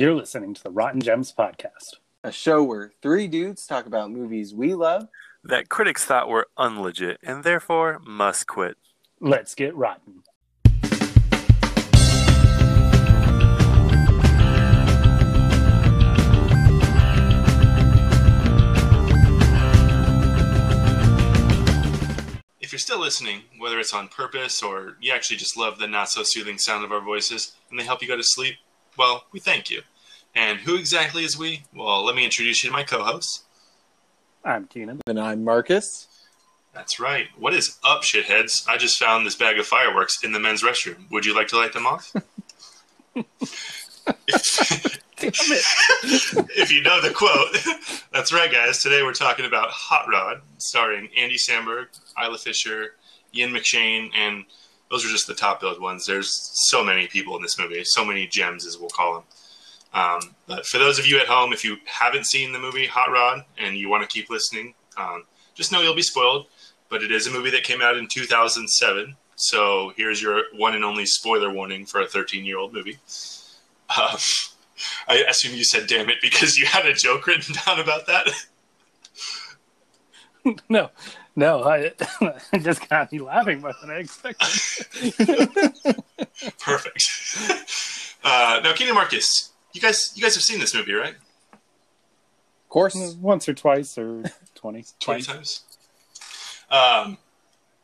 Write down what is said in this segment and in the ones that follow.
You're listening to the Rotten Gems podcast, a show where three dudes talk about movies we love that critics thought were unlegit and therefore must quit. Let's get rotten. If you're still listening, whether it's on purpose or you actually just love the not so soothing sound of our voices and they help you go to sleep, well, we thank you. And who exactly is we? Well, let me introduce you to my co hosts. I'm Keenan. And I'm Marcus. That's right. What is up, shitheads? I just found this bag of fireworks in the men's restroom. Would you like to light them off? if, if you know the quote, that's right, guys. Today we're talking about Hot Rod, starring Andy Samberg, Isla Fisher, Ian McShane, and those are just the top billed ones. There's so many people in this movie, so many gems, as we'll call them. Um, but for those of you at home, if you haven't seen the movie Hot Rod and you want to keep listening, um, just know you'll be spoiled. But it is a movie that came out in 2007. So here's your one and only spoiler warning for a 13 year old movie. Um, I assume you said damn it because you had a joke written down about that. no, no, I, I just got me laughing more than I expected. Perfect. Uh, now, Keenan Marcus, you guys, you guys have seen this movie, right? Of course, once or twice or twenty, twenty times. Um,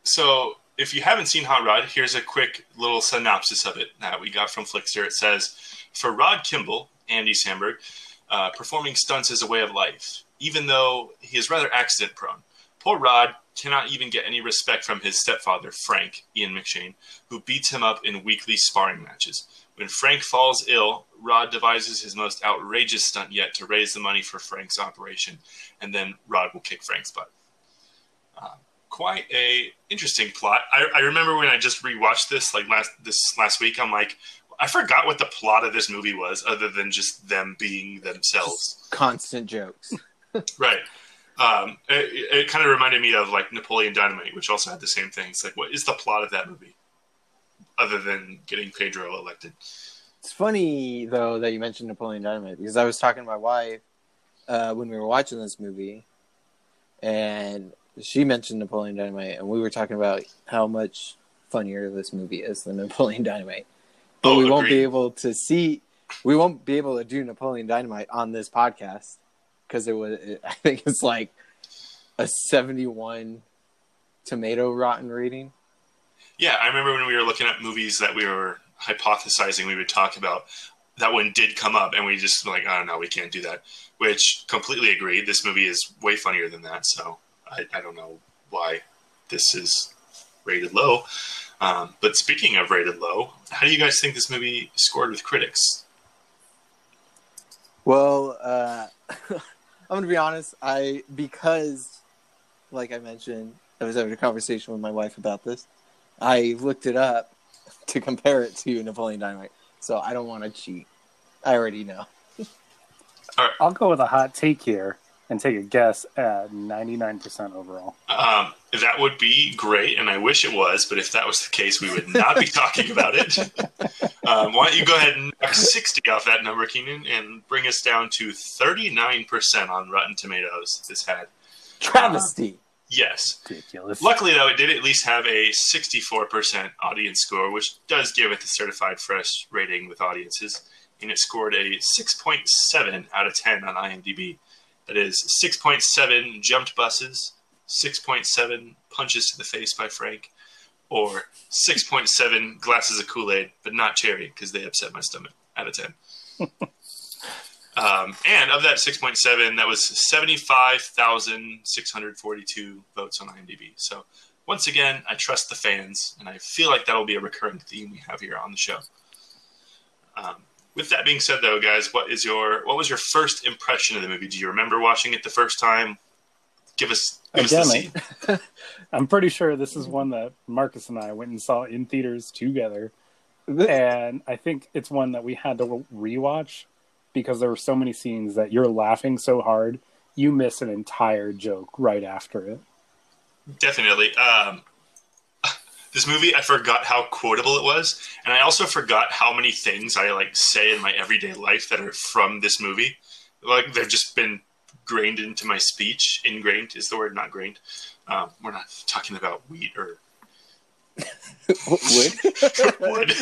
so if you haven't seen Hot Rod, here's a quick little synopsis of it that we got from Flixster. It says, "For Rod Kimball, Andy Samberg, uh, performing stunts is a way of life, even though he is rather accident prone. Poor Rod cannot even get any respect from his stepfather, Frank, Ian McShane, who beats him up in weekly sparring matches. When Frank falls ill, Rod devises his most outrageous stunt yet to raise the money for Frank's operation, and then Rod will kick Frank's butt. Uh, quite a interesting plot. I, I, remember when I just rewatched this like last this last week. I'm like, I forgot what the plot of this movie was, other than just them being themselves. Just constant jokes. right um, it, it kind of reminded me of like Napoleon Dynamite, which also had the same thing. It's like, what is the plot of that movie, other than getting Pedro elected? It's funny though that you mentioned Napoleon Dynamite because I was talking to my wife uh, when we were watching this movie, and she mentioned Napoleon Dynamite, and we were talking about how much funnier this movie is than Napoleon Dynamite. But oh, we won't be able to see, we won't be able to do Napoleon Dynamite on this podcast because it was it, I think it's like a 71 tomato rotten rating. Yeah, I remember when we were looking at movies that we were hypothesizing we would talk about. That one did come up, and we just like, I don't know, we can't do that. Which completely agreed This movie is way funnier than that, so I, I don't know why this is rated low. Um, but speaking of rated low, how do you guys think this movie scored with critics? Well, uh, I'm gonna be honest. I because, like I mentioned, I was having a conversation with my wife about this. I looked it up to compare it to Napoleon Dynamite, so I don't want to cheat. I already know. Right. I'll go with a hot take here and take a guess at 99% overall. Um, that would be great, and I wish it was, but if that was the case, we would not be talking about it. Um, why don't you go ahead and knock 60 off that number, Keenan, and bring us down to 39% on Rotten Tomatoes this had. Travesty. Uh, yes. Ridiculous. Luckily, though, it did at least have a 64% audience score, which does give it the certified fresh rating with audiences, and it scored a 6.7 out of 10 on IMDb. That is 6.7 jumped buses, 6.7 punches to the face by Frank, or 6.7 glasses of Kool Aid, but not cherry because they upset my stomach out of 10. um, and of that 6.7, that was 75,642 votes on IMDb. So once again, I trust the fans, and I feel like that'll be a recurring theme we have here on the show. Um, with that being said, though, guys, what is your what was your first impression of the movie? Do you remember watching it the first time? Give us give Again, us the scene. I'm pretty sure this is one that Marcus and I went and saw in theaters together, and I think it's one that we had to rewatch because there were so many scenes that you're laughing so hard you miss an entire joke right after it. Definitely. Um, this movie, I forgot how quotable it was, and I also forgot how many things I like say in my everyday life that are from this movie. Like they've just been grained into my speech. Ingrained is the word, not grained. Um, we're not talking about wheat or Wood? wood.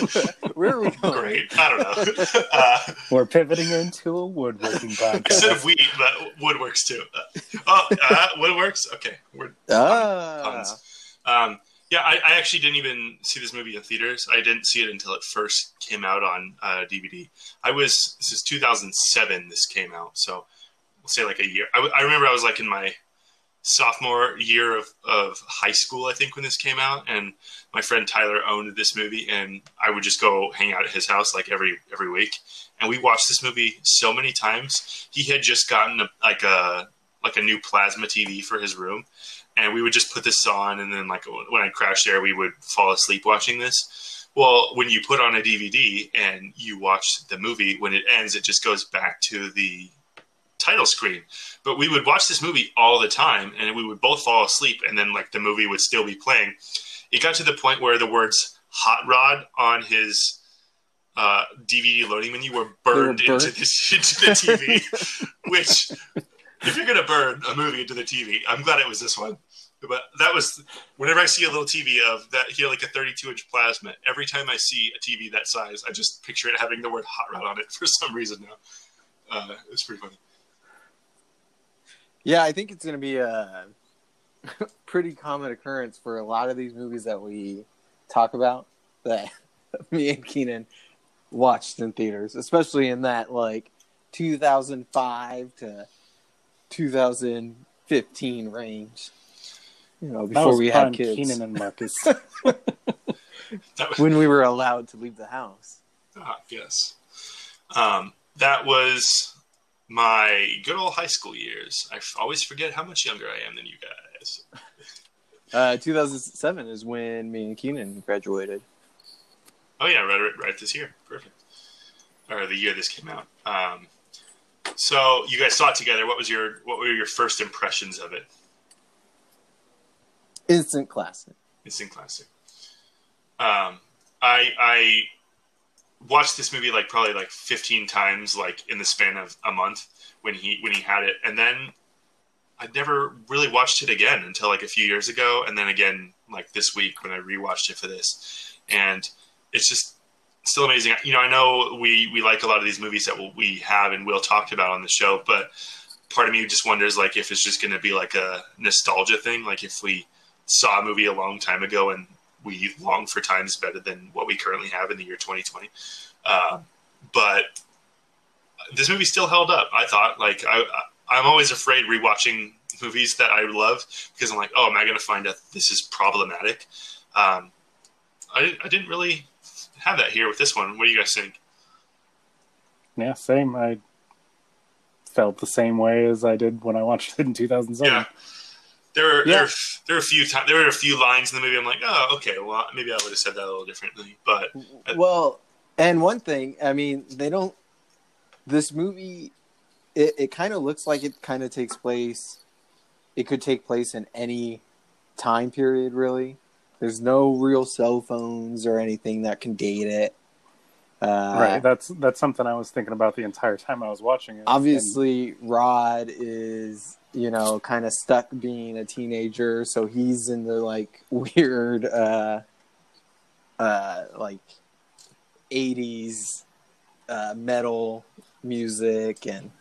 Where are we going? Great. I don't know. Uh, We're pivoting into a woodworking podcast. instead of wheat, but wood works too. Uh, oh, uh, wood works. Okay, we're Ah, puns. Um, yeah, I, I actually didn't even see this movie in theaters. I didn't see it until it first came out on uh, DVD. I was this is 2007. This came out, so we'll say like a year. I, I remember I was like in my sophomore year of, of high school, I think, when this came out, and my friend Tyler owned this movie, and I would just go hang out at his house like every every week, and we watched this movie so many times. He had just gotten a, like a like a new plasma TV for his room, and we would just put this on, and then like when I crashed there, we would fall asleep watching this. Well, when you put on a DVD and you watch the movie, when it ends, it just goes back to the title screen. But we would watch this movie all the time, and we would both fall asleep, and then like the movie would still be playing. It got to the point where the words "hot rod" on his uh, DVD loading menu were burned, were into, burnt. this, into the TV, which if you're gonna burn a movie into the TV, I'm glad it was this one. But that was whenever I see a little TV of that here, like a 32 inch plasma. Every time I see a TV that size, I just picture it having the word "hot rod" on it for some reason now. Uh, it's pretty funny. Yeah, I think it's to be a pretty common occurrence for a lot of these movies that we talk about that me and Keenan watched in theaters, especially in that like 2005 to 2015 range. You know, before we had kids, Keenan and Marcus. Was, when we were allowed to leave the house. Ah, yes. Um, that was my good old high school years. I f- always forget how much younger I am than you guys. Uh, 2007 is when me and Keenan graduated. Oh yeah, right, right, right this year. Perfect. Or the year this came out. Um, so you guys saw it together. What was your what were your first impressions of it? Instant classic. Instant classic. Um, I I watched this movie like probably like 15 times, like in the span of a month when he when he had it, and then I never really watched it again until like a few years ago, and then again like this week when I rewatched it for this, and it's just still amazing. You know, I know we we like a lot of these movies that we'll, have and will talk about on the show, but part of me just wonders like if it's just going to be like a nostalgia thing, like if we saw a movie a long time ago and we long for times better than what we currently have in the year 2020. Uh, but this movie still held up. I thought like I, I'm always afraid rewatching movies that I love because I'm like, oh, am I going to find out this is problematic? Um, I, I didn't really have that here with this one. What do you guys think? yeah, same. I felt the same way as I did when I watched it in 2007. Yeah. There were, there Yeah. were there were a few times there were a few lines in the movie. I'm like, oh, okay, well, maybe I would have said that a little differently. But Well, and one thing, I mean, they don't. This movie, it, it kind of looks like it kind of takes place. It could take place in any time period, really. There's no real cell phones or anything that can date it. Uh, right. That's that's something I was thinking about the entire time I was watching it. obviously rod is you know kind of stuck being a teenager so he's in the like weird uh uh like 80s uh metal music and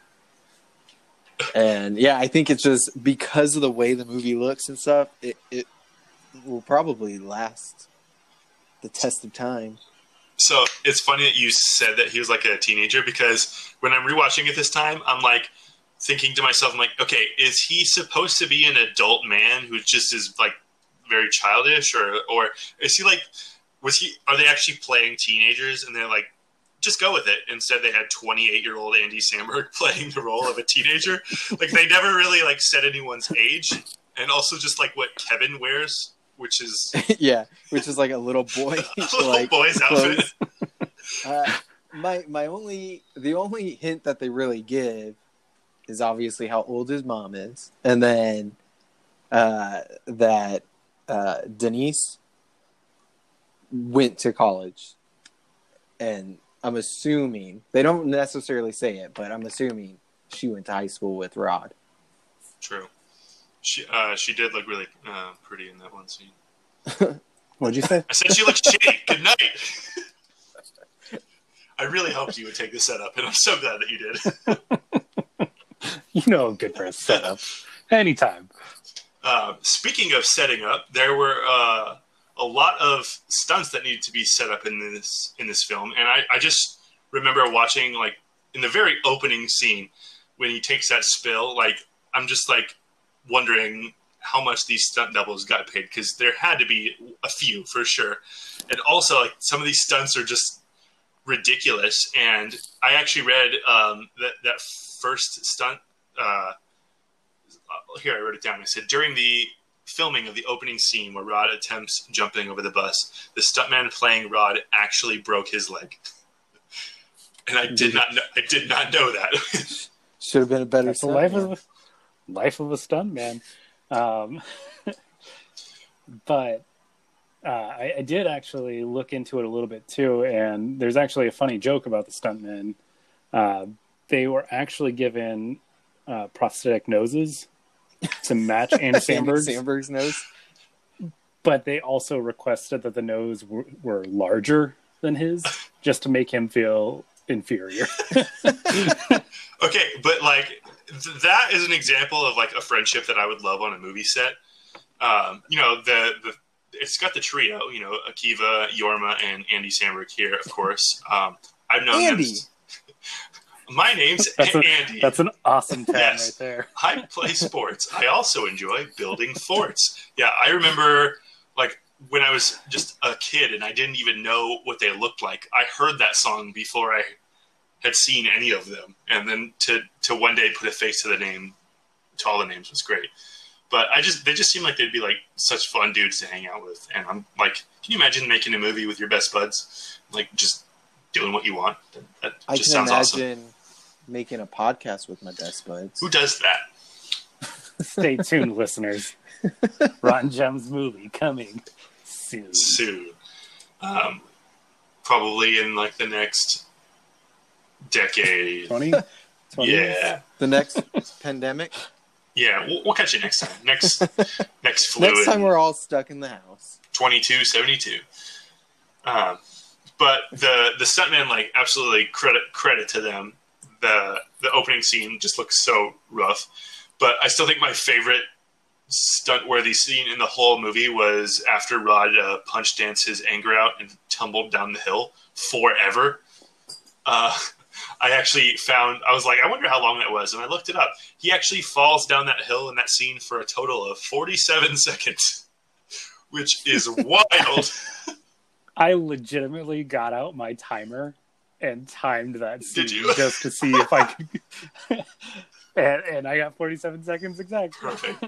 and yeah i think it's just because of the way the movie looks and stuff it, it will probably last the test of time So it's funny that you said that he was like a teenager because when I'm rewatching it this time, I'm like thinking to myself, I'm like, okay, is he supposed to be an adult man who just is like very childish, or or is he like, was he? Are they actually playing teenagers and they're like, just go with it? Instead, they had 28 year old Andy Samberg playing the role of a teenager. like they never really like said anyone's age, and also just like what Kevin wears, which is yeah which is like a little boy a little like boy's outfit. Uh, my my only the only hint that they really give is obviously how old his mom is, and then uh, that uh, Denise went to college, and I'm assuming they don't necessarily say it, but I'm assuming she went to high school with Rod. True. She uh, she did look really uh, pretty in that one scene. What'd you say? I said she looked shitty. Good night. I really hoped you would take the setup, and I'm so glad that you did. You know, I'm good for a setup. Anytime. Uh, speaking of setting up, there were uh, a lot of stunts that needed to be set up in this in this film, and I, I just remember watching like in the very opening scene when he takes that spill. Like I'm just like wondering how much these stunt doubles got paid because there had to be a few for sure, and also like some of these stunts are just ridiculous. And I actually read um, that that first stunt. Uh, here I wrote it down. I said during the filming of the opening scene where Rod attempts jumping over the bus, the stuntman playing Rod actually broke his leg. And I did not know, I did not know that. Should have been a better. That's the life of a, life of a stuntman. Um, but uh, I, I did actually look into it a little bit too, and there's actually a funny joke about the stuntmen. Uh, they were actually given uh, prosthetic noses to match Andy Andy Samberg's, Samberg's nose. but they also requested that the nose were, were larger than his, just to make him feel inferior. okay, but like th- that is an example of like a friendship that I would love on a movie set. Um, you know, the the it's got the trio. You know, Akiva, Jorma, and Andy Samberg here, of course. Um, I've known Andy. them. My name's That's, a, Andy. that's an awesome tag Yes. right there. I play sports. I also enjoy building forts. Yeah, I remember like when I was just a kid and I didn't even know what they looked like. I heard that song before I had seen any of them, and then to to one day put a face to the name to all the names was great. But I just they just seem like they'd be like such fun dudes to hang out with, and I'm like, can you imagine making a movie with your best buds, like just doing what you want? That, that I just can sounds awesome. making a podcast with my best buds. Who does that? Stay tuned, listeners. Rotten Gems movie coming soon. soon. Um, probably in like the next decade. 20? 20 Yeah, The next pandemic. yeah. We'll, we'll catch you next time. Next next flu. Next time we're all stuck in the house. 22, 72. Um, but the the stuntman, like, absolutely credit credit to them. The the opening scene just looks so rough, but I still think my favorite stunt worthy scene in the whole movie was after Rod uh, punch danced his anger out and tumbled down the hill forever. Uh, I actually found I was like, I wonder how long that was, and I looked it up. He actually falls down that hill in that scene for a total of 47 seconds, which is wild. I legitimately got out my timer and timed that scene just to see if I could. and, and I got 47 seconds exact. Perfect.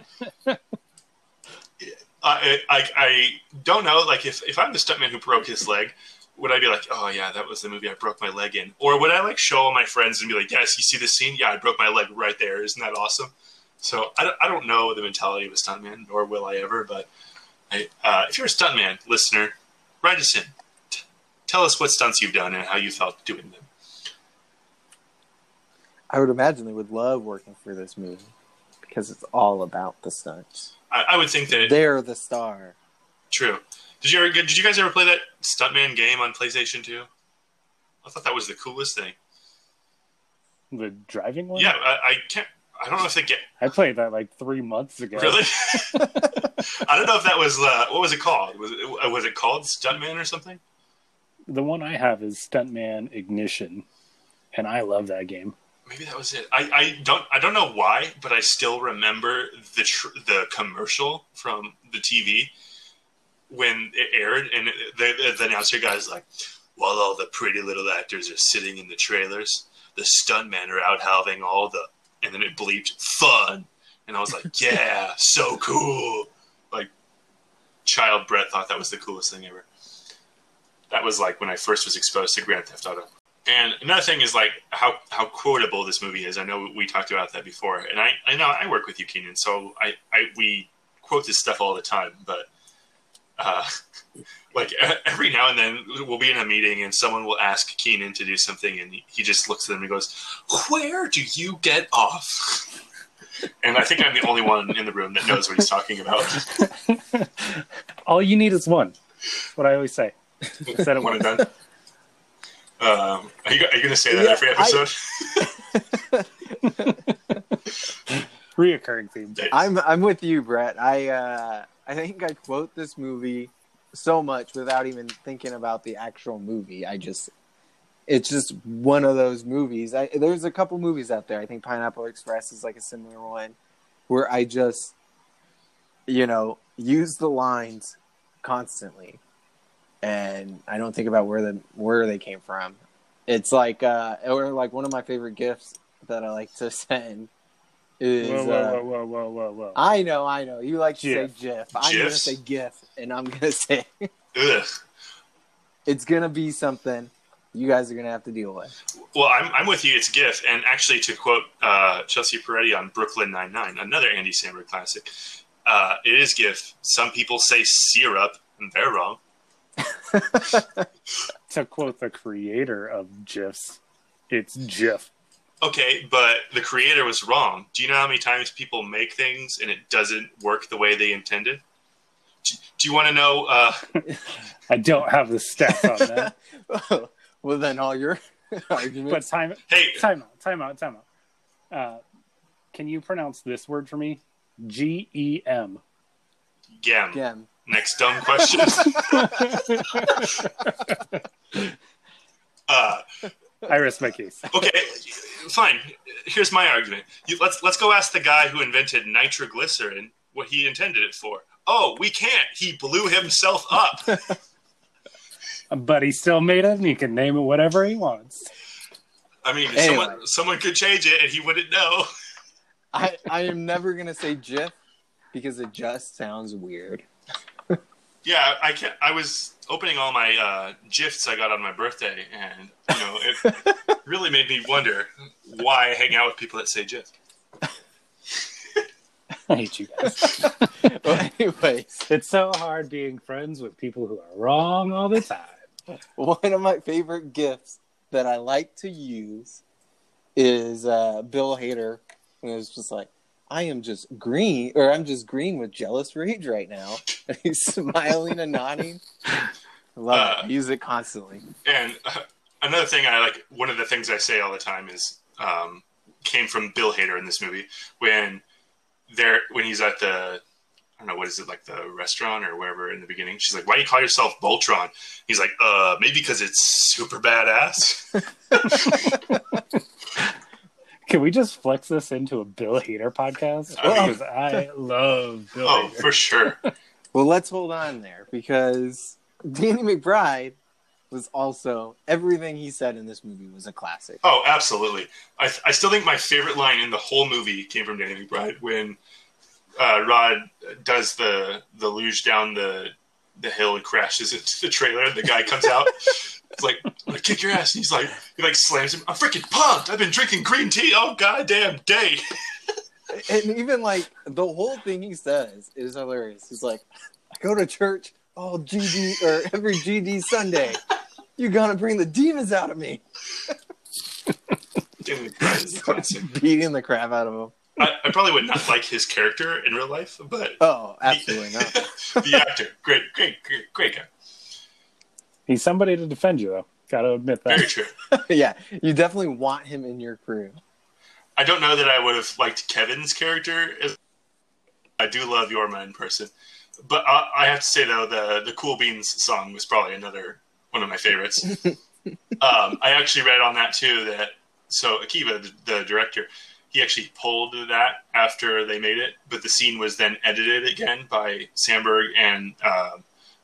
I, I I don't know. Like if if I'm the stuntman who broke his leg, would I be like, oh yeah, that was the movie I broke my leg in, or would I like show all my friends and be like, yes, you see this scene? Yeah, I broke my leg right there. Isn't that awesome? So I, don't- I don't know the mentality of a stuntman, nor will I ever. But I, uh, if you're a stuntman listener, write us in. T- tell us what stunts you've done and how you felt doing them. I would imagine they would love working for this movie because it's all about the stunts. I, I would think that They're the star. True. Did you ever? Did you guys ever play that Stuntman game on PlayStation Two? I thought that was the coolest thing. The driving one? Yeah, I, I can't. I don't know if they get I played that like three months ago. really. I don't know if that was uh, what was it called? Was it was it called Stuntman or something? The one I have is Stuntman Ignition, and I love that game. Maybe that was it. I, I don't I don't know why, but I still remember the tr- the commercial from the TV when it aired, and the, the announcer guy's like, "While all the pretty little actors are sitting in the trailers, the stuntmen are out having all the," and then it bleeped fun, and I was like, "Yeah, so cool!" Like, child Brett thought that was the coolest thing ever. That was like when I first was exposed to Grand Theft Auto. And another thing is like how how quotable this movie is. I know we talked about that before, and I I know I work with you, Keenan, so I, I we quote this stuff all the time. But uh, like every now and then we'll be in a meeting and someone will ask Keenan to do something and he, he just looks at them and goes, "Where do you get off?" And I think I'm the only one in the room that knows what he's talking about. All you need is one. That's what I always say. Said it One and done. Um, are you, are you going to say that Yeah, every I- episode? Reoccurring theme. I'm I'm with you, Brett. I uh, I think I quote this movie so much without even thinking about the actual movie. I just it's just one of those movies. I, there's a couple movies out there. I think Pineapple Express is like a similar one where I just you know use the lines constantly, and I don't think about where the where they came from. It's like uh, or like one of my favorite gifts that I like to send is. Whoa, uh, whoa, whoa, whoa, whoa, whoa. I know, I know. You like to GIF. say GIF. I'm gonna say GIF, and I'm gonna say Ugh. it's gonna be something you guys are gonna have to deal with. Well, I'm, I'm with you. It's GIF. And actually, to quote uh, Chelsea Peretti on Brooklyn Nine-Nine, another Andy Samberg classic, uh, it is GIF. Some people say syrup, and they're wrong. To quote the creator of GIFs, it's GIF. Okay, but the creator was wrong. Do you know how many times people make things and it doesn't work the way they intended? Do, do you want to know? Uh, I don't have the stats on that. well, then all your but arguments. time, hey, time out, time out, time out. Uh, can you pronounce this word for me? G E M. Gem. Again, Next dumb question. uh, I rest my case. okay, fine. Here's my argument. You, let's let's go ask the guy who invented nitroglycerin what he intended it for. Oh, we can't. He blew himself up. But he still made it, and he can name it whatever he wants. I mean, Anyway. someone someone could change it and he wouldn't know. I I am never gonna say GIF because it just sounds weird. Yeah, I can I was opening all my uh, gifs I got on my birthday, and you know, it really made me wonder why I hang out with people that say GIF. I hate you guys. well, anyways, It's so hard being friends with people who are wrong all the time. one of my favorite gifts that I like to use is uh, Bill Hader, and it's just like, "I am just green, or I'm just green with jealous rage right now." And he's smiling and nodding. I love Uh, it. Use it constantly. And uh, another thing I like, one of the things I say all the time is um, came from Bill Hader in this movie when there when he's at the I don't know what is it like the restaurant or wherever in the beginning. She's like, "Why do you call yourself Voltron?" He's like, "Uh, maybe because it's super badass." Can we just flex this into a Bill Hader podcast? I mean- Because I love Bill oh, Hader. for sure. Well, let's hold on there because Danny McBride was also everything he said in this movie was a classic. Oh, absolutely. I, I still think my favorite line in the whole movie came from Danny McBride when uh, Rod does the the luge down the the hill and crashes into the trailer. And the guy comes out. It's like, I'm gonna kick your ass. And he's like, he like slams him. I'm freaking pumped. I've been drinking green tea all goddamn day. And even like the whole thing he says is hilarious. He's like, I go to church all GD or every GD Sunday. You're gonna bring the demons out of me. Danny McBride is a. Beating the crap out of him. I, I probably would not like his character in real life, but Oh, absolutely not. the actor, great, great, great, great guy. He's somebody to defend you, though. Got to admit that. Very true. yeah, you definitely want him in your crew. I don't know that I would have liked Kevin's character. I do love Jorma in person, but I, I have to say though the the Cool Beans song was probably another one of my favorites. um, I actually read on that too that so Akiva, the, the director, he actually pulled that after they made it, but the scene was then edited again by Samberg and. Um,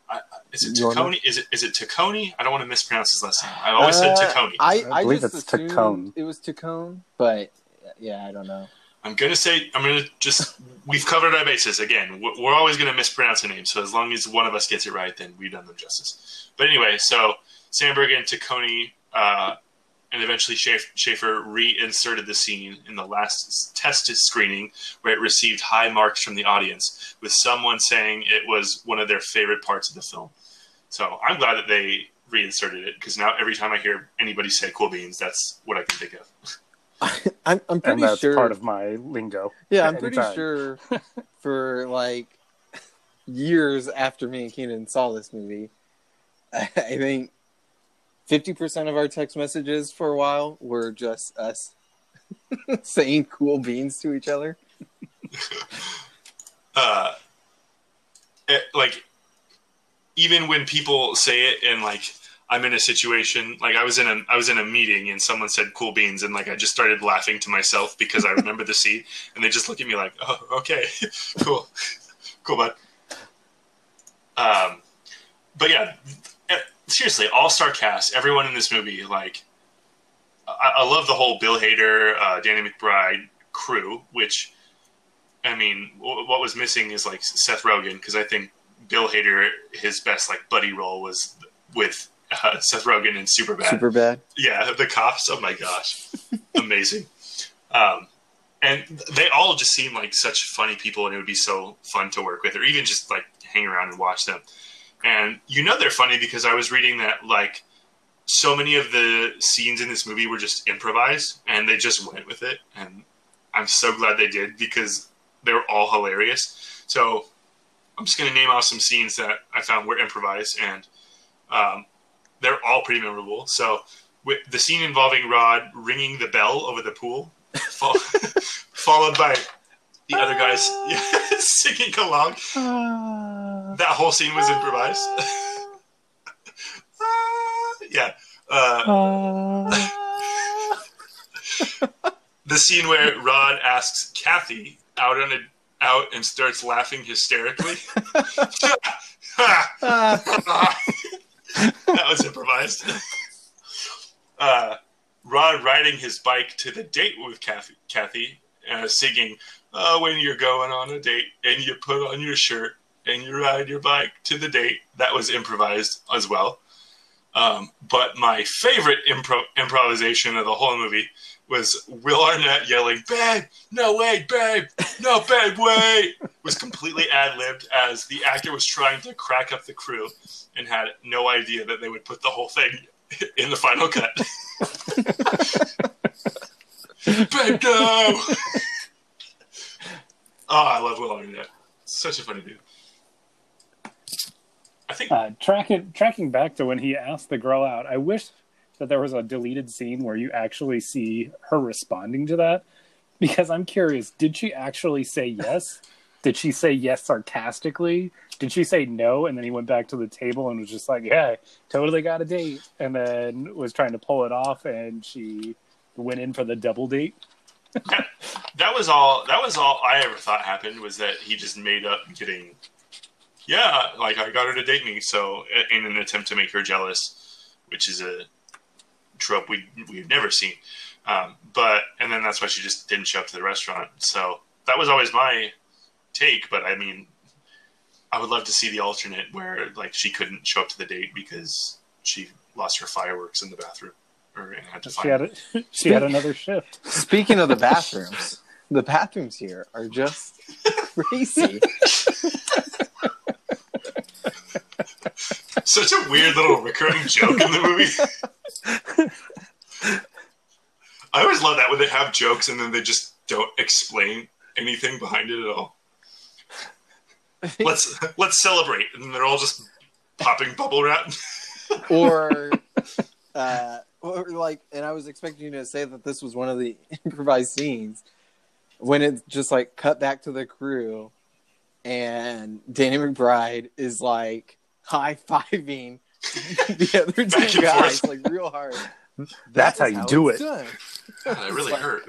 I, is it Jorma? Taccone? Is it is it Taccone? I don't want to mispronounce his last name. I always said Uh, Taccone. I, I I, believe it's assumed Taccone. It was Taccone, but yeah, I don't know. I'm gonna say I'm gonna just we've covered our bases again. We're we're always gonna mispronounce a name, so as long as one of us gets it right, then we've done them justice. But anyway, so Samberg and Taccone uh, and eventually Schaffer reinserted the scene in the last test screening where it received high marks from the audience, with someone saying it was one of their favorite parts of the film. So I'm glad that they reinserted it because now every time I hear anybody say "cool beans," that's what I can think of. I'm, I'm and pretty that's sure. part of my lingo. yeah, I'm pretty anytime. sure for like years after me and Keenan saw this movie, I think 50% of our text messages for a while were just us saying cool beans to each other. uh, it, like even when people say it and like I'm in a situation like I was in a I was in a meeting and someone said cool beans and like I just started laughing to myself because I remember the scene and they just look at me like oh okay cool cool bud um but yeah seriously all star cast everyone in this movie like I, I love the whole Bill Hader uh, Danny McBride crew which I mean, wh- what was missing is like Seth Rogen because I think Bill Hader, his best like buddy role was with uh, Seth Rogen in Superbad. Super bad. yeah, the cops. Oh my gosh, amazing. Um, and they all just seem like such funny people, and it would be so fun to work with, or even just like hang around and watch them. And you know they're funny because I was reading that like so many of the scenes in this movie were just improvised, and they just went with it. And I'm so glad they did because they were all hilarious. So I'm just going to name off some scenes that I found were improvised, and um, they're all pretty memorable. So with the scene involving Rod ringing the bell over the pool, followed by the other guys singing along. That whole scene was improvised. yeah. Uh, the scene where Rod asks Kathy out on a out and starts laughing hysterically. that was improvised. Uh, Rod riding his bike to the date with Kathy, Kathy uh, singing, uh, "When you're going on a date and you put on your shirt and you ride your bike to the date." That was improvised as well. Um, but my favorite impro- improvisation of the whole movie was Will Arnett yelling, "Babe, no wait, babe, no babe, wait!" was completely ad libbed as the actor was trying to crack up the crew and had no idea that they would put the whole thing in the final cut. babe, no! oh, I love Will Arnett. Such a funny dude. I think Uh, tracking tracking back to when he asked the girl out, I wish that there was a deleted scene where you actually see her responding to that, because I'm curious. Did she actually say yes? did she say yes sarcastically? Did she say no, and then he went back to the table and was just like, "Yeah, totally got a date," and then was trying to pull it off, and she went in for the double date. That was all that was all I ever thought happened was that he just made up getting yeah, like I got her to date me, so in an attempt to make her jealous, which is a trope we we've never seen. Um, but and then that's why she just didn't show up to the restaurant. So that was always my take. But I mean, I would love to see the alternate where like she couldn't show up to the date because she lost her fireworks in the bathroom or and had to She had a, she had another shift. Speaking of the bathrooms, the bathrooms here are just crazy. Such a weird little recurring joke in the movie. I always love that when they have jokes and then they just don't explain anything behind it at all. Let's let's celebrate, and they're all just popping bubble wrap. or uh like and i was expecting you to say that this was one of the improvised scenes when it just like cut back to the crew and danny mcbride is like high-fiving the other two guys forth. like real hard That's That how is you do it's it. done. that really like- hurt.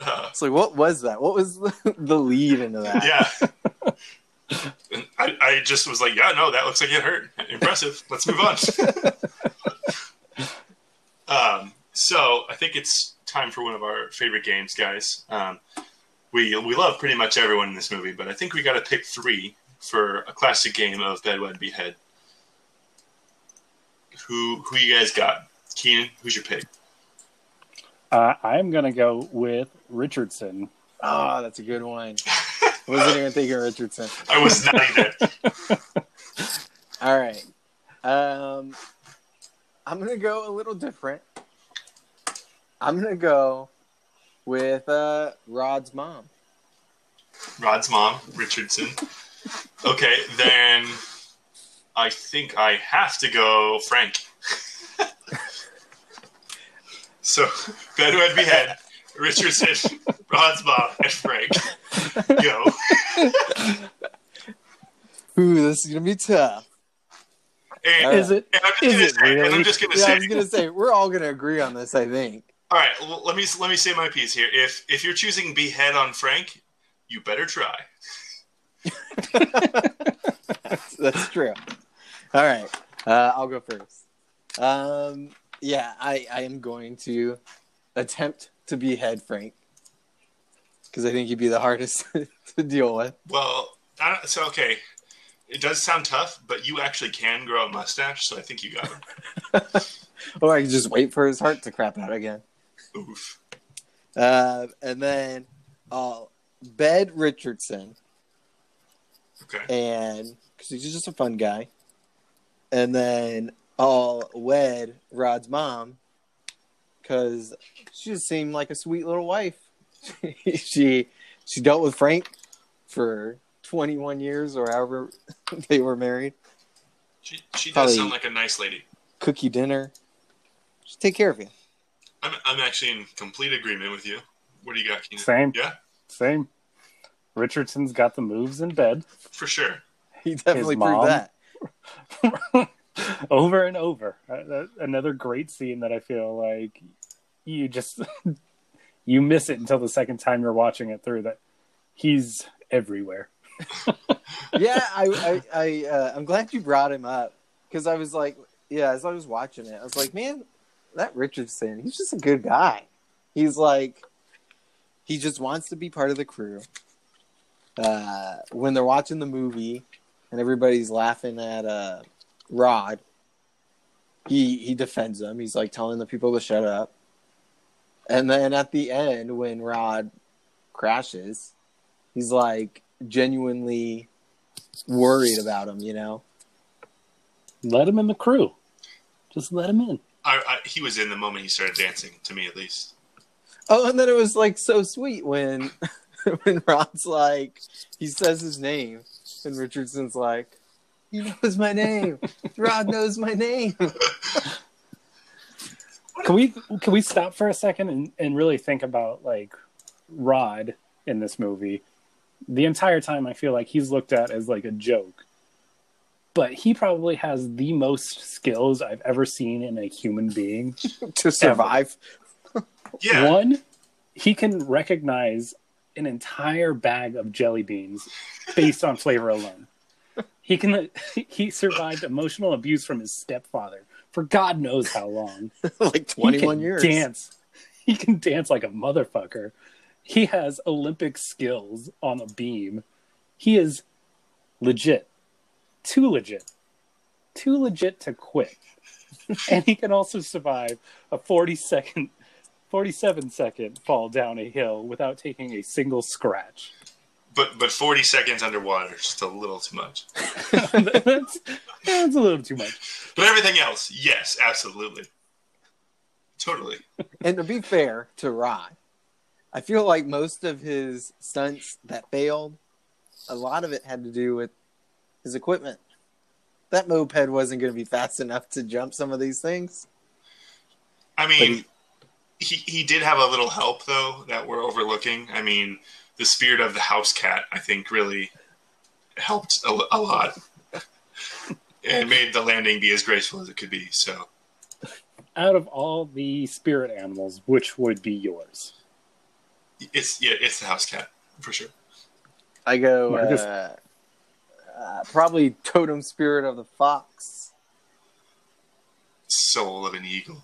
Uh, it's like what was that what was the, the lead into that yeah. And I, I just was like, yeah, no, that looks like it hurt. Impressive. Let's move on. um, so I think it's time for one of our favorite games, guys. Um, we we love pretty much everyone in this movie, but I think we got to pick three for a classic game of Bed Wed Behead. Who who you guys got? Keenan, who's your pick? Uh, I'm gonna go with Richardson. Oh, that's a good one. Wasn't even thinking Richardson. I was not either. All right. Um, I'm gonna go a little different. I'm gonna go with uh, Rod's mom. Rod's mom, Richardson. Okay, then I think I have to go Frank. so Bed Wed Behead, Richardson, Rod's mom, and Frank. Go. Ooh, this is gonna be tough. And, All right. Is it? and I'm just Is gonna it say, and I'm just gonna Yeah, I say, was gonna say we're all gonna agree on this. I think. all right. l- Let me let me say my piece here. If if you're choosing Behead on Frank, you better try. that's, that's true. All right, uh, I'll go first. Um, yeah, I, I am going to attempt to behead Frank because I think he'd be the hardest to deal with. Well, so okay. It does sound tough, but you actually can grow a mustache, so I think you got him. Or I can just wait for his heart to crap out again. Oof. Uh, and then I'll bed Richardson, Okay. and because he's just a fun guy. And then I'll wed Rod's mom because she just seemed like a sweet little wife. she she dealt with Frank for 21 years or however they were married. She, she does Probably- sound like a nice lady. Cook you dinner. Just take care of you. I'm, I'm actually in complete agreement with you. What do you got, Keenan? Same. Yeah, Same. Richardson's got the moves in bed for sure. He definitely His mom. proved that. over and over. Uh, Another great scene that I feel like you just you miss it until the second time you're watching it through. That he's everywhere. yeah, I, I, I uh, I'm glad you brought him up because I was like, yeah, as I was watching it, I was like, man, that Richardson, he's just a good guy. He's like, he just wants to be part of the crew. Uh, when they're watching the movie and everybody's laughing at uh, Rod, he he defends them. He's like telling the people to shut up. And then at the end, when Rod crashes, he's like genuinely worried about him, you know? Let him in the crew. Just let him in. I, I, he was in the moment he started dancing, to me at least. Oh, and then it was like so sweet when when Rod's like he says his name and Richardson's like, He knows my name. Rod knows my name. Can we can we stop for a second and, and really think about like Rod in this movie? The entire time I feel like he's looked at as like a joke. But he probably has the most skills I've ever seen in a human being. to survive. Yeah. One, he can recognize an entire bag of jelly beans based on flavor alone. He can he survived emotional abuse from his stepfather for God knows how long. like He twenty can one years. Dance. He can dance like a motherfucker. He has Olympic skills on a beam. He is legit. Too legit. Too legit to quit. and he can also survive a 40 second 47 second fall down a hill without taking a single scratch. But but 40 seconds underwater is just a little too much. that's, that's a little too much. But everything else, yes, absolutely. Totally. And to be fair to Rod, I feel like most of his stunts that failed, a lot of it had to do with his equipment. That moped wasn't going to be fast enough to jump some of these things. I mean, he, he did have a little help, though, that we're overlooking. I mean, the spirit of the house cat, I think, really helped a, a lot. and made the landing be as graceful as it could be. So, Out of all the spirit animals, which would be yours? it's yeah, it's the house cat, for sure. I go uh, uh, probably totem spirit of the fox. Soul of an eagle.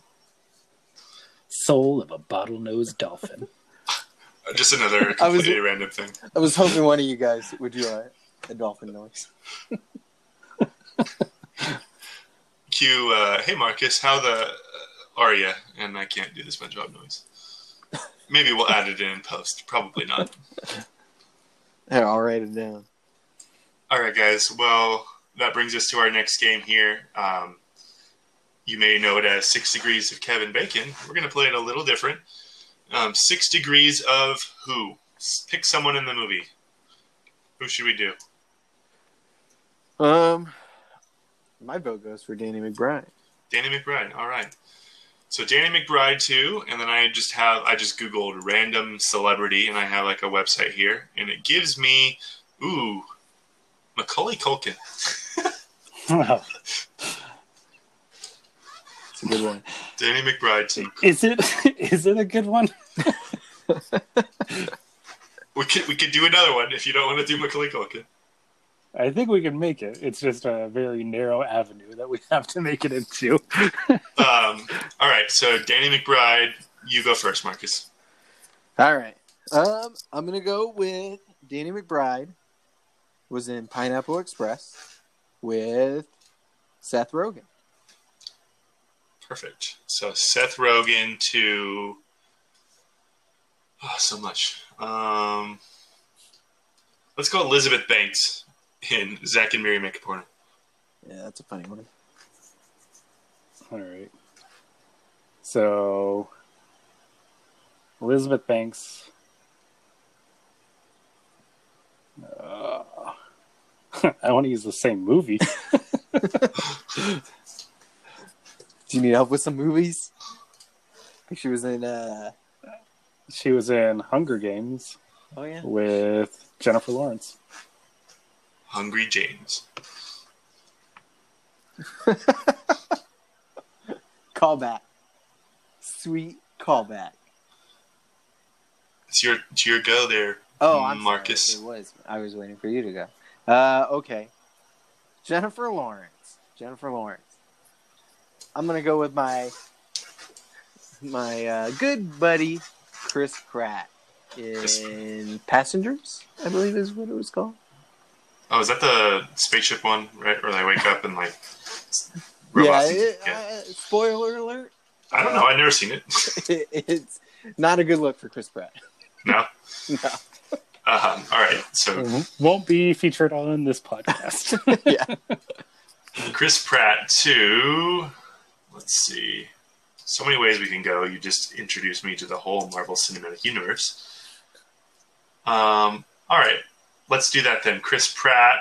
Soul of a bottlenose dolphin. Just another I was- completely random thing. I was hoping one of you guys would do a, a dolphin noise. cue. Uh, hey, Marcus, how the uh, are you? And I can't do the SpongeBob noise. Maybe we'll add it in in post. Probably not. Here, I'll write it down. All right, guys. Well, that brings us to our next game here. Um, you may know it as Six Degrees of Kevin Bacon. We're going to play it a little different. Um, six Degrees of who? Pick someone in the movie. Who should we do? Um, my vote goes for Danny McBride. Danny McBride. All right. So Danny McBride too, and then I just have I just googled random celebrity, and I have like a website here, and it gives me ooh Macaulay Culkin. Wow. It's a good one. Danny McBride too. Is it is it a good one? We could we could do another one if you don't want to do Macaulay Culkin. I think we can make it. It's just a very narrow avenue that we have to make it into. Um, all right, so Danny McBride, you go first, Marcus. All right. Um, I'm gonna go with Danny McBride. Was in Pineapple Express with Seth Rogen. Perfect. So Seth Rogen to oh, so much. Um, let's go Elizabeth Banks in Zack and Miri Make a Porno. Yeah, that's a funny one. All right. So Elizabeth Banks. Uh, I want to use the same movie. Do you need help with some movies? I think she was in. uh She was in Hunger Games Oh yeah. with Jennifer Lawrence. Hungry James. Callback. Sweet callback. It's your it's your go there. Oh, I'm Marcus. sorry. It was. I was waiting for you to go. Uh, okay. Jennifer Lawrence. Jennifer Lawrence. I'm gonna go with my my uh, good buddy Chris Pratt in Chris- Passengers. I believe is what it was called. Oh, is that the spaceship one, right? Where they wake up and like yeah, it- yeah. Uh, spoiler alert. I don't know. I've never seen it. it's not a good look for Chris Pratt. no. No. Uh-huh. All right. So Won't be featured on this podcast. yeah. Chris Pratt to let's see. So many ways we can go. You just introduced me to the whole Marvel Cinematic Universe. Um, all right, let's do that then. Chris Pratt.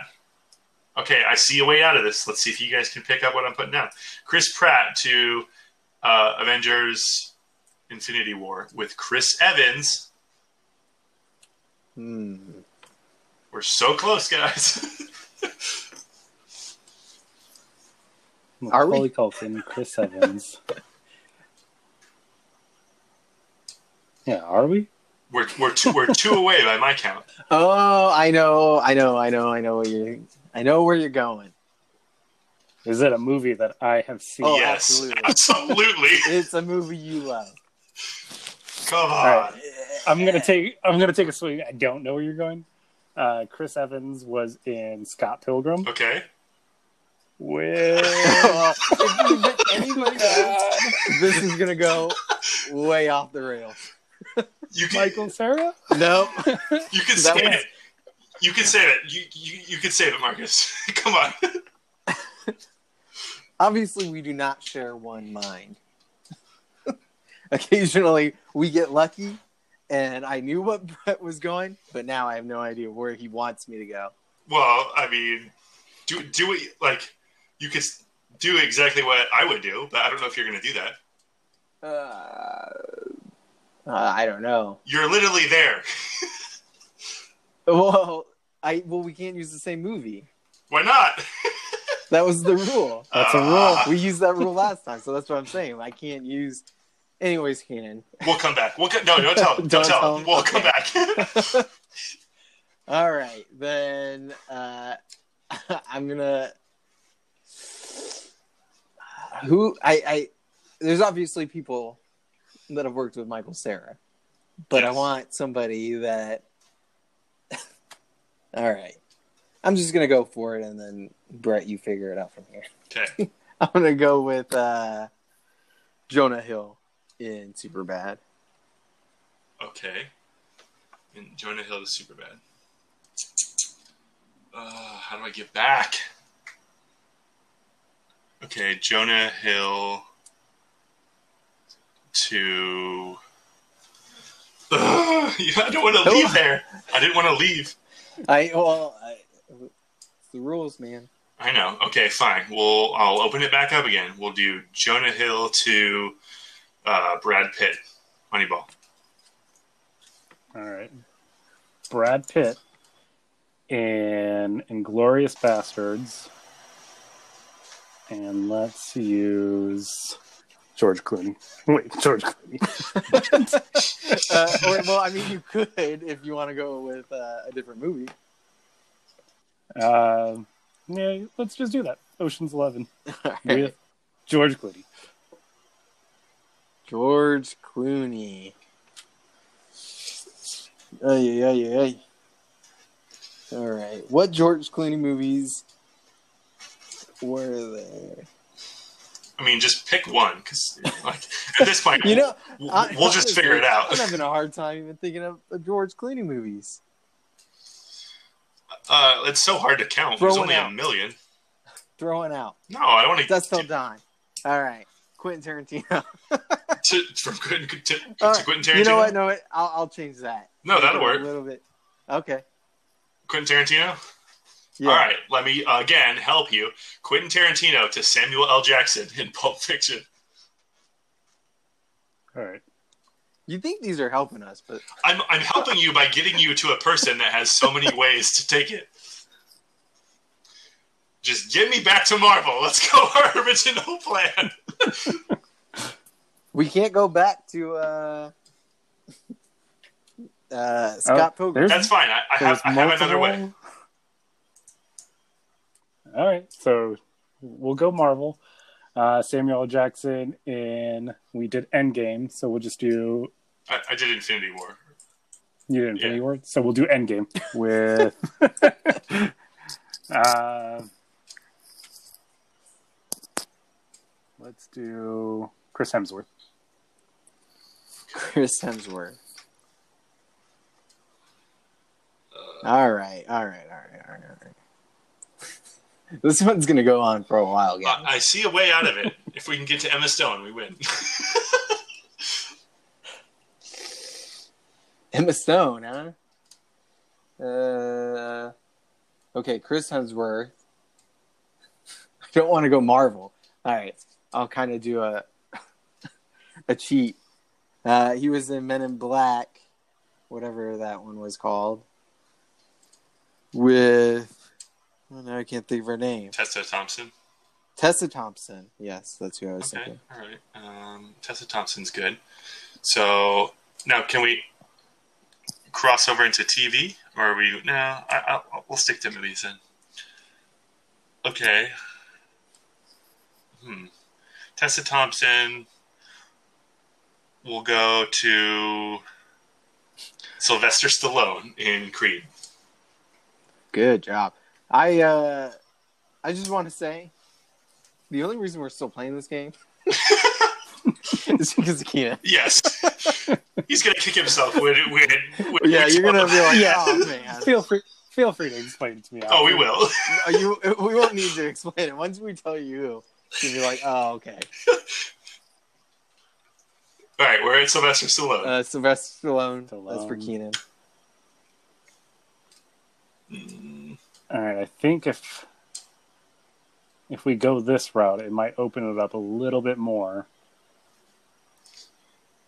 Okay, I see a way out of this. Let's see if you guys can pick up what I'm putting down. Chris Pratt to uh, Avengers Infinity War with Chris Evans. Hmm. We're so close, guys. Are we? Macaulay Culkin, Chris Evans. yeah, are we? we're we're two we're two away by my count. Oh, I know, I know, I know, I know where you're. I know where you're going. Is it a movie that I have seen? Oh, yes, absolutely. absolutely. It's a movie you love. Come on. right. I'm gonna take. I'm gonna take a swing. I don't know where you're going. Uh, Chris Evans was in Scott Pilgrim Okay. With. Well, if you pick anybody else, this is gonna go way off the rails. You can Michael Cera. Nope. you can save was- it. You can save it. You you, you can save it, Marcus. Come on. Obviously, we do not share one mind. Occasionally, we get lucky, and I knew what Brett was going, but now I have no idea where he wants me to go. Well, I mean, do do it like you could do exactly what I would do, but I don't know if you're going to do that. Uh, uh, I don't know. You're literally there. Well, I well we can't use the same movie. Why not? That was the rule. That's a rule. Uh, We used that rule last time, so that's what I'm saying. I can't use. Anyways, Keenan. We'll come back. We'll co- no, don't tell. Don't, Don't tell. tell him? We'll Okay. come back. All right, then uh, I'm gonna. Who I, I there's obviously people that have worked with Michael Cera, but I want somebody that. All right, I'm just gonna go for it, and then Brett, you figure it out from here. okay. I'm gonna go with uh, Jonah Hill in Super Bad. Okay. And Jonah Hill is super bad. Uh, how do I get back? Okay, Jonah Hill to. Ugh, I don't want to leave there. I didn't want to leave. I well, I, it's the rules, man. I know. Okay, fine. We'll I'll open it back up again. We'll do Jonah Hill to uh, Brad Pitt, Moneyball. All right. Brad Pitt in Inglourious Basterds. And let's use George Clooney. Wait, George Clooney. uh, or, well, I mean, you could if you want to go with uh, a different movie. Uh, yeah, let's just do that. Ocean's Eleven with George Clooney. George Clooney. Ay, ay, ay, ay. All right. What George Clooney movies were there? I mean, just pick one because, like, at this point, You know, we'll, I- we'll just figure it out. I'm having a hard time even thinking of the George Clooney movies. Uh, it's so hard to count. Throw There's only a million. Throwing out. No, I don't want to. That's still Don. All right. Quentin Tarantino. to, from Quentin, to, right. Quentin Tarantino. You know what? No, I'll, I'll change that. No, that'll work. A little bit. Okay. Quentin Tarantino. Yeah. All right, let me again help you. Quentin Tarantino to Samuel L. Jackson in Pulp Fiction. All right. You think these are helping us, but I'm I'm helping you by getting you to a person that has so many ways to take it. Just get me back to Marvel. Let's go our original plan. we can't go back to uh, uh, Scott Pilgrim. That's fine. I, I have I There's have another way. Multiple- All right, so we'll go Marvel. Uh, Samuel L. Jackson in we did Endgame, so we'll just do I, I did Infinity War. you did Infinity Yeah. War, so we'll do Endgame with. uh, let's do Chris Hemsworth. Chris Hemsworth. All right, all right, all right, all right, all right. This one's gonna go on for a while, guys. I, I see a way out of it. if we can get to Emma Stone, we win. Emma Stone, huh? Uh, okay, Chris Hemsworth. I don't want to go Marvel. All right, I'll kind of do a a cheat. Uh, he was in Men in Black, whatever that one was called, with. Oh, no, I can't think of her name. Tessa Thompson. Tessa Thompson. Yes, that's who I was Okay, thinking. all right. Um, Tessa Thompson's good. So now, can we cross over into TV, or are we? No, I, I, we'll stick to movies then. Okay. Hmm. Tessa Thompson. We'll go to Sylvester Stallone in Creed. Good job. I uh, I just want to say, the only reason we're still playing this game is because of Keenan. Yes, he's gonna kick himself when when. when Yeah, you're gonna be like, Yeah. oh man. Feel free, feel free to explain it to me. Oh, we will. You, we won't need to explain it. Once we tell you, you'll be like, oh, okay. All right, we're at Sylvester Stallone. Uh, Sylvester Stallone. That's for Stallone. Keenan. Mm, All right, I think if if we go this route, it might open it up a little bit more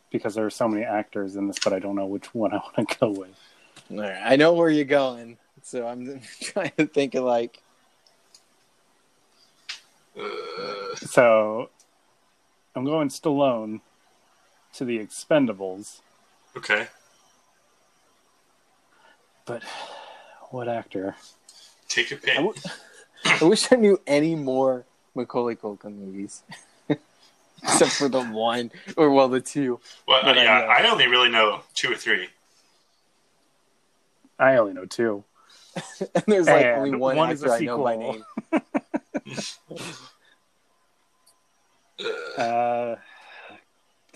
because there are so many actors in this, but I don't know which one I want to go with. All right, I know where you're going, so I'm trying to think of like, uh, So I'm going Stallone to the Expendables, okay. but what actor? Take your I, pick. w- I wish I knew any more Macaulay Culkin movies, except for the one, or well, the two. Well, But I yeah, know. I only really know two or three. I only know two. And there's like And only one, one is actor a I know by sequel. name. Uh,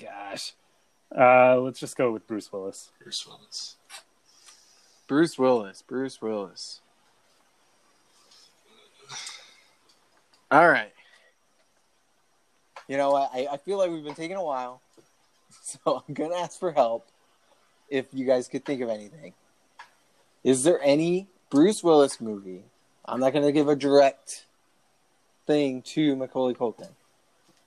gosh. Uh, let's just go with Bruce Willis. Bruce Willis. Bruce Willis. Bruce Willis. All right. You know? I, I feel like we've been taking a while, so I'm gonna ask for help. If you guys could think of anything, is there any Bruce Willis movie? I'm not gonna give a direct thing to Macaulay Culkin.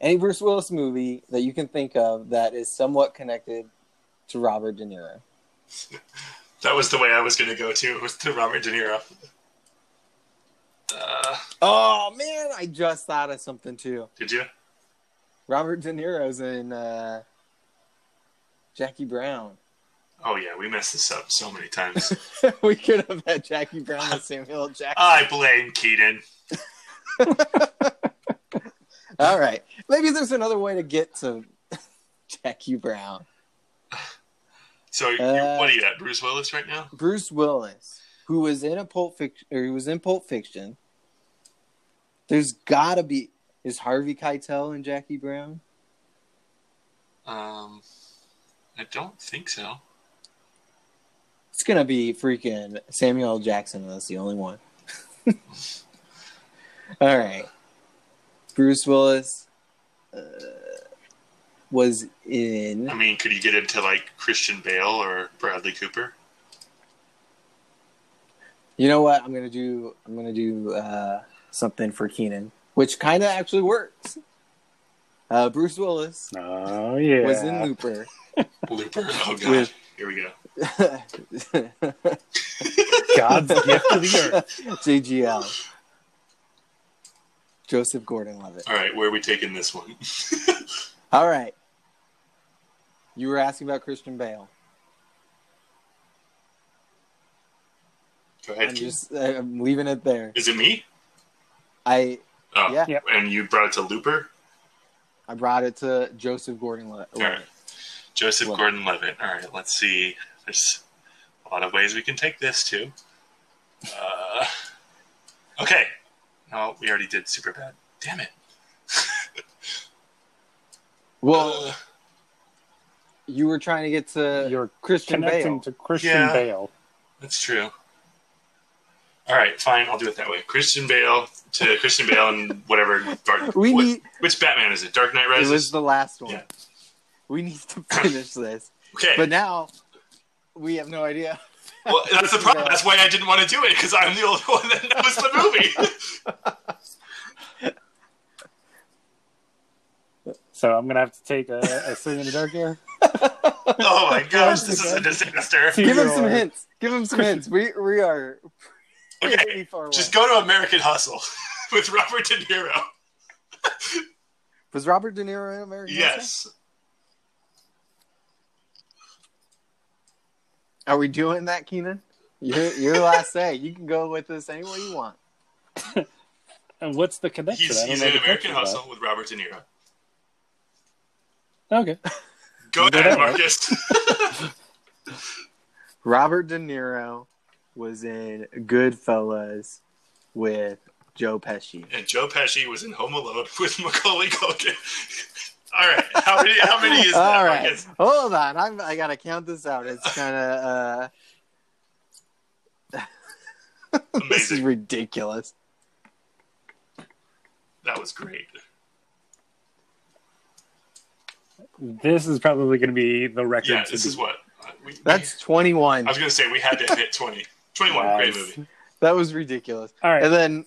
Any Bruce Willis movie that you can think of that is somewhat connected to Robert De Niro? That was the way I was going to go to was to Robert De Niro. Uh, Oh man, I just thought of something too. did you? Robert De Niro's in uh, Jackie Brown. Oh yeah, we messed this up so many times. we could have had Jackie Brown with Samuel. Jackson. I blame Keaton. All right, maybe there's another way to get to Jackie Brown. So you Uh, what are you at, Bruce Willis right now? Bruce Willis, who was in a Pulp Fiction, or he was in Pulp Fiction. There's gotta be is Harvey Keitel and Jackie Brown? Um, I don't think so. It's gonna be freaking Samuel L. Jackson. That's the only one. All right, Bruce Willis uh, was in. I mean, could you get into like Christian Bale or Bradley Cooper? You know what? I'm gonna do. I'm gonna do uh, something for Keenan, which kind of actually works. Uh, Bruce Willis Oh yeah. was in Looper. Looper. Oh god, With- here we go. God's gift to the earth. JGL. Joseph Gordon-Levitt. All right, where are we taking this one? All right. You were asking about Christian Bale. Go ahead. I'm just. I'm leaving it there. Is it me? I Oh, yeah. Yep. And you brought it to Looper. I brought it to Joseph Gordon-Levitt. All right. Joseph Well- Gordon-Levitt. All right, let's see. There's a lot of ways we can take this too. Uh, okay. No, we already did super bad. Damn it. Well, Uh, you were trying to get to You're Christian connecting Bale. to Christian Yeah. Bale. that's true. All right, fine. I'll do it that way. Christian Bale to Christian Bale and whatever. Dark, We what- need. which Batman is it? Dark Knight Rises. It Rises. was the last one. Yeah. We need to finish this, okay. but now we have no idea. well, that's the problem. That's why I didn't want to do it because I'm the only one that knows the movie. So I'm gonna have to take a, a swing in the dark here. oh my gosh, this is a disaster. Give him some hints. Give him some hints. We we are Okay, pretty far away. just go to American Hustle with Robert De Niro. Was Robert De Niro in American? Hustle? Yes. Are we doing that, Keenan? Your your last say. You can go with this any way you want. And what's the connection? He's, I he's in American connection Hustle with Robert De Niro. Okay. Go Go ahead, ahead. Marcus. Robert De Niro was in Goodfellas with Joe Pesci. and Joe Pesci was in Home Alone with Macaulay Culkin. All right, how many? How many is that, All right, hold on. I'm, I gotta count this out. It's kind of uh, this is ridiculous. That was great. This is probably going to be the record. Yeah, this beat. is what. uh, We, That's 21. I was going to say we had to hit 20. 21, great movie. That was ridiculous. All right. And then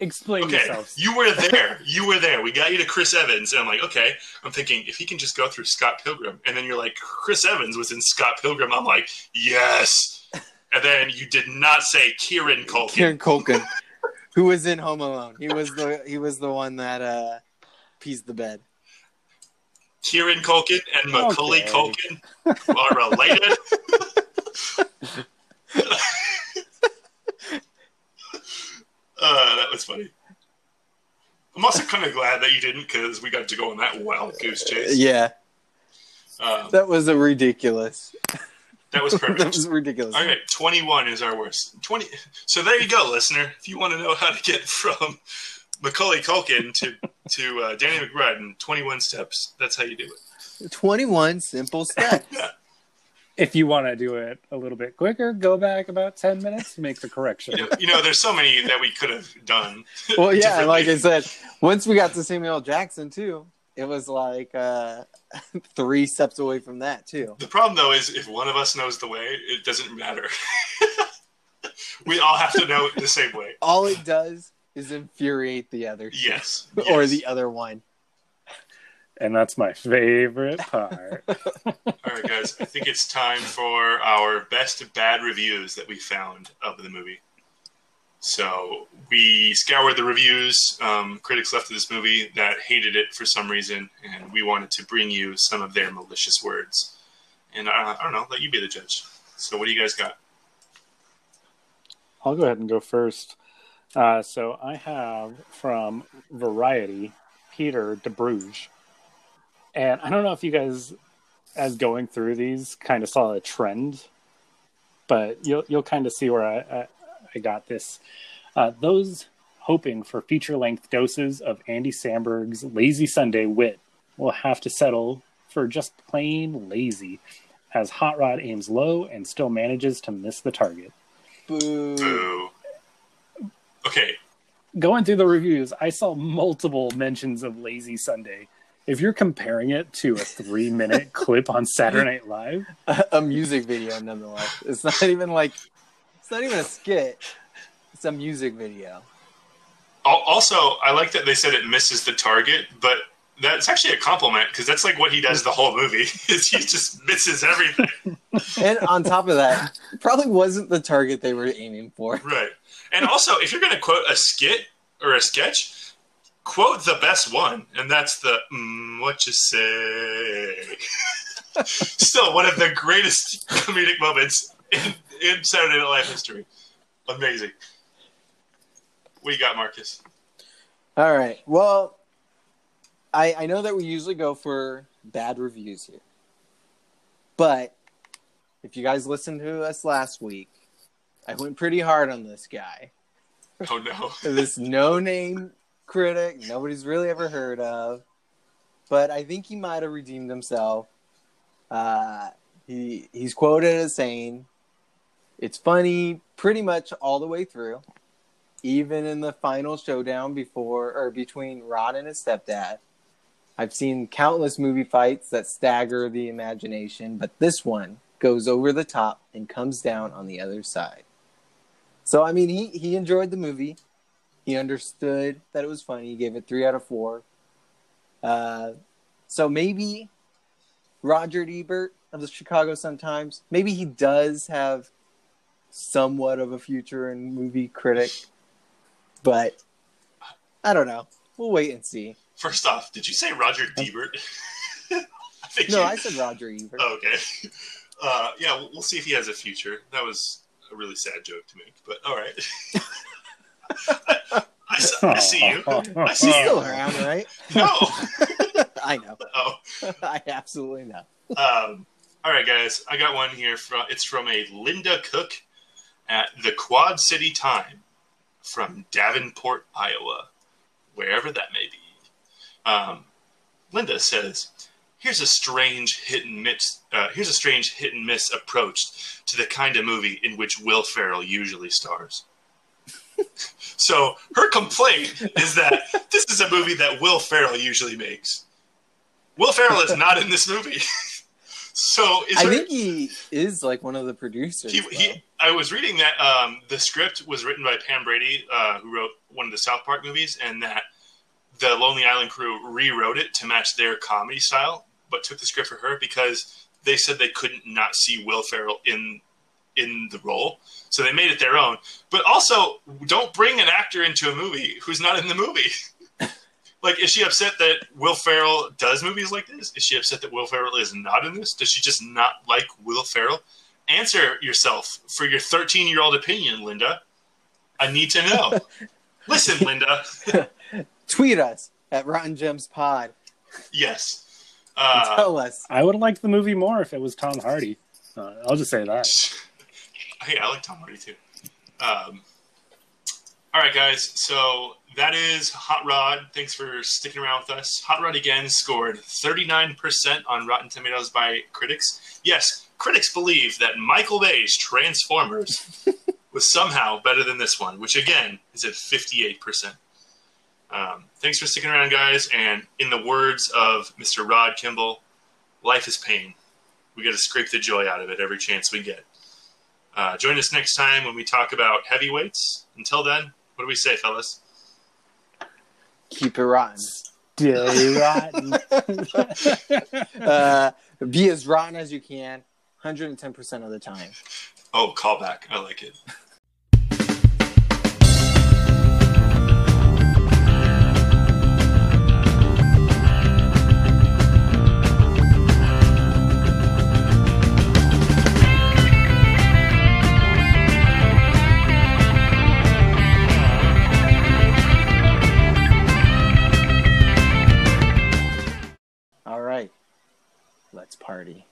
Explain Okay, yourselves. you were there. You were there. We got you to Chris Evans, and I'm like, okay. I'm thinking if he can just go through Scott Pilgrim, and then you're like, Chris Evans was in Scott Pilgrim. I'm like, yes. And then you did not say Kieran Culkin. Kieran Culkin, who was in Home Alone, he was the he was the one that uh pieced the bed. Kieran Culkin and Macaulay Okay. Culkin are related. uh, that was funny. I'm also kind of glad that you didn't because we got to go on that wild goose chase. Yeah, Um, that was a ridiculous. that was perfect. that was ridiculous. All right, 21 is our worst. 20. So there you go, listener. If you want to know how to get from Macaulay Culkin to to uh, Danny McBride in 21 steps. That's how you do it. 21 simple steps. If you want to do it a little bit quicker, go back about 10 minutes to make the correction. You know, you know, there's so many that we could have done. well, yeah, like I said, once we got to Samuel Jackson too, it was like uh, three steps away from that too. The problem though is if one of us knows the way, it doesn't matter. we all have to know it the same way. All it does is infuriate the other, Yes. or yes. the other one. And that's my favorite part. All right, guys. I think it's time for our best bad reviews that we found of the movie. So we scoured the reviews um, critics left of this movie that hated it for some reason, and we wanted to bring you some of their malicious words. And uh, I don't know, let you be the judge. So what do you guys got? I'll go ahead and go first. Uh, so I have from Variety, Peter DeBruge. And I don't know if you guys, as going through these, kind of saw a trend, but you'll you'll kind of see where I I, I got this. Uh, those hoping for feature length doses of Andy Samberg's Lazy Sunday wit will have to settle for just plain lazy, as Hot Rod aims low and still manages to miss the target. Boo. Boo. Okay, going through the reviews, I saw multiple mentions of Lazy Sunday. If you're comparing it to a three minute clip on Saturday Night Live, a music video, nonetheless. It's not even like it's not even a skit. It's a music video. Also, I like that they said it misses the target, but that's actually a compliment because that's like what he does the whole movie. Is he just misses everything, And on top of that, probably wasn't the target they were aiming for. right? And also, if you're going to quote a skit or a sketch, quote the best one, and that's the mm, "What you say." Still, one of the greatest comedic moments in, in Saturday Night Live history. Amazing. What you got, Marcus? All right. Well, I I know that we usually go for bad reviews here. But if you guys listened to us last week, I went pretty hard on this guy. Oh no. this no name critic nobody's really ever heard of. But I think he might have redeemed himself. Uh, he he's quoted as saying, "It's funny pretty much all the way through, even in the final showdown before or between Rod and his stepdad. I've seen countless movie fights that stagger the imagination, but this one goes over the top and comes down on the other side." So I mean, he he enjoyed the movie. He understood that it was funny. He gave it three out of four. Uh, so maybe Roger Ebert of the Chicago Sun Times, maybe he does have somewhat of a future in movie critic, but I don't know. We'll wait and see. First off, did you say Roger Ebert? I No, you- I said Roger Ebert. Oh, okay. Uh, yeah, we'll- we'll see if he has a future. That was a really sad joke to make, but all right. I, I see you. I see He's you. still around, right? No. I know. Oh. I absolutely know. Um, all right, guys. I got one here. From it's from a Linda Cook at the Quad City Time from Davenport, Iowa, wherever that may be. Um, Linda says, "Here's a strange hit and miss. Uh, here's a strange hit and miss approach to the kind of movie in which Will Ferrell usually stars." So her complaint is that this is a movie that Will Ferrell usually makes. Will Ferrell is not in this movie. so is I her, think he is like one of the producers. he, he, I was reading that um, the script was written by Pam Brady, uh, who wrote one of the South Park movies, and that the Lonely Island crew rewrote it to match their comedy style, but took the script for her because they said they couldn't not see Will Ferrell in in the role, so they made it their own. But also, don't bring an actor into a movie who's not in the movie. like, is she upset that Will Ferrell does movies like this? Is she upset that Will Ferrell is not in this? Does she just not like Will Ferrell? Answer yourself for your 13 year old opinion, Linda. I need to know. Listen, Linda. Tweet us at Rotten Gems Pod. Yes. Uh, tell us. I would have liked the movie more if it was Tom Hardy. Uh, I'll just say that. Hey, I like Tom Hardy too. Um, All right, guys. So that is Hot Rod. Thanks for sticking around with us. Hot Rod again scored 39% on Rotten Tomatoes by critics. Yes, critics believe that Michael Bay's Transformers was somehow better than this one, which again is at 58%. Um, thanks for sticking around, guys. And in the words of Mr. Rod Kimball, life is pain. We got to scrape the joy out of it every chance we get. Uh, join us next time when we talk about heavyweights. Until then, what do we say, fellas? Keep it rotten. Stay rotten. uh, be as rotten as you can, 110% of the time. Oh, callback. I like it. party.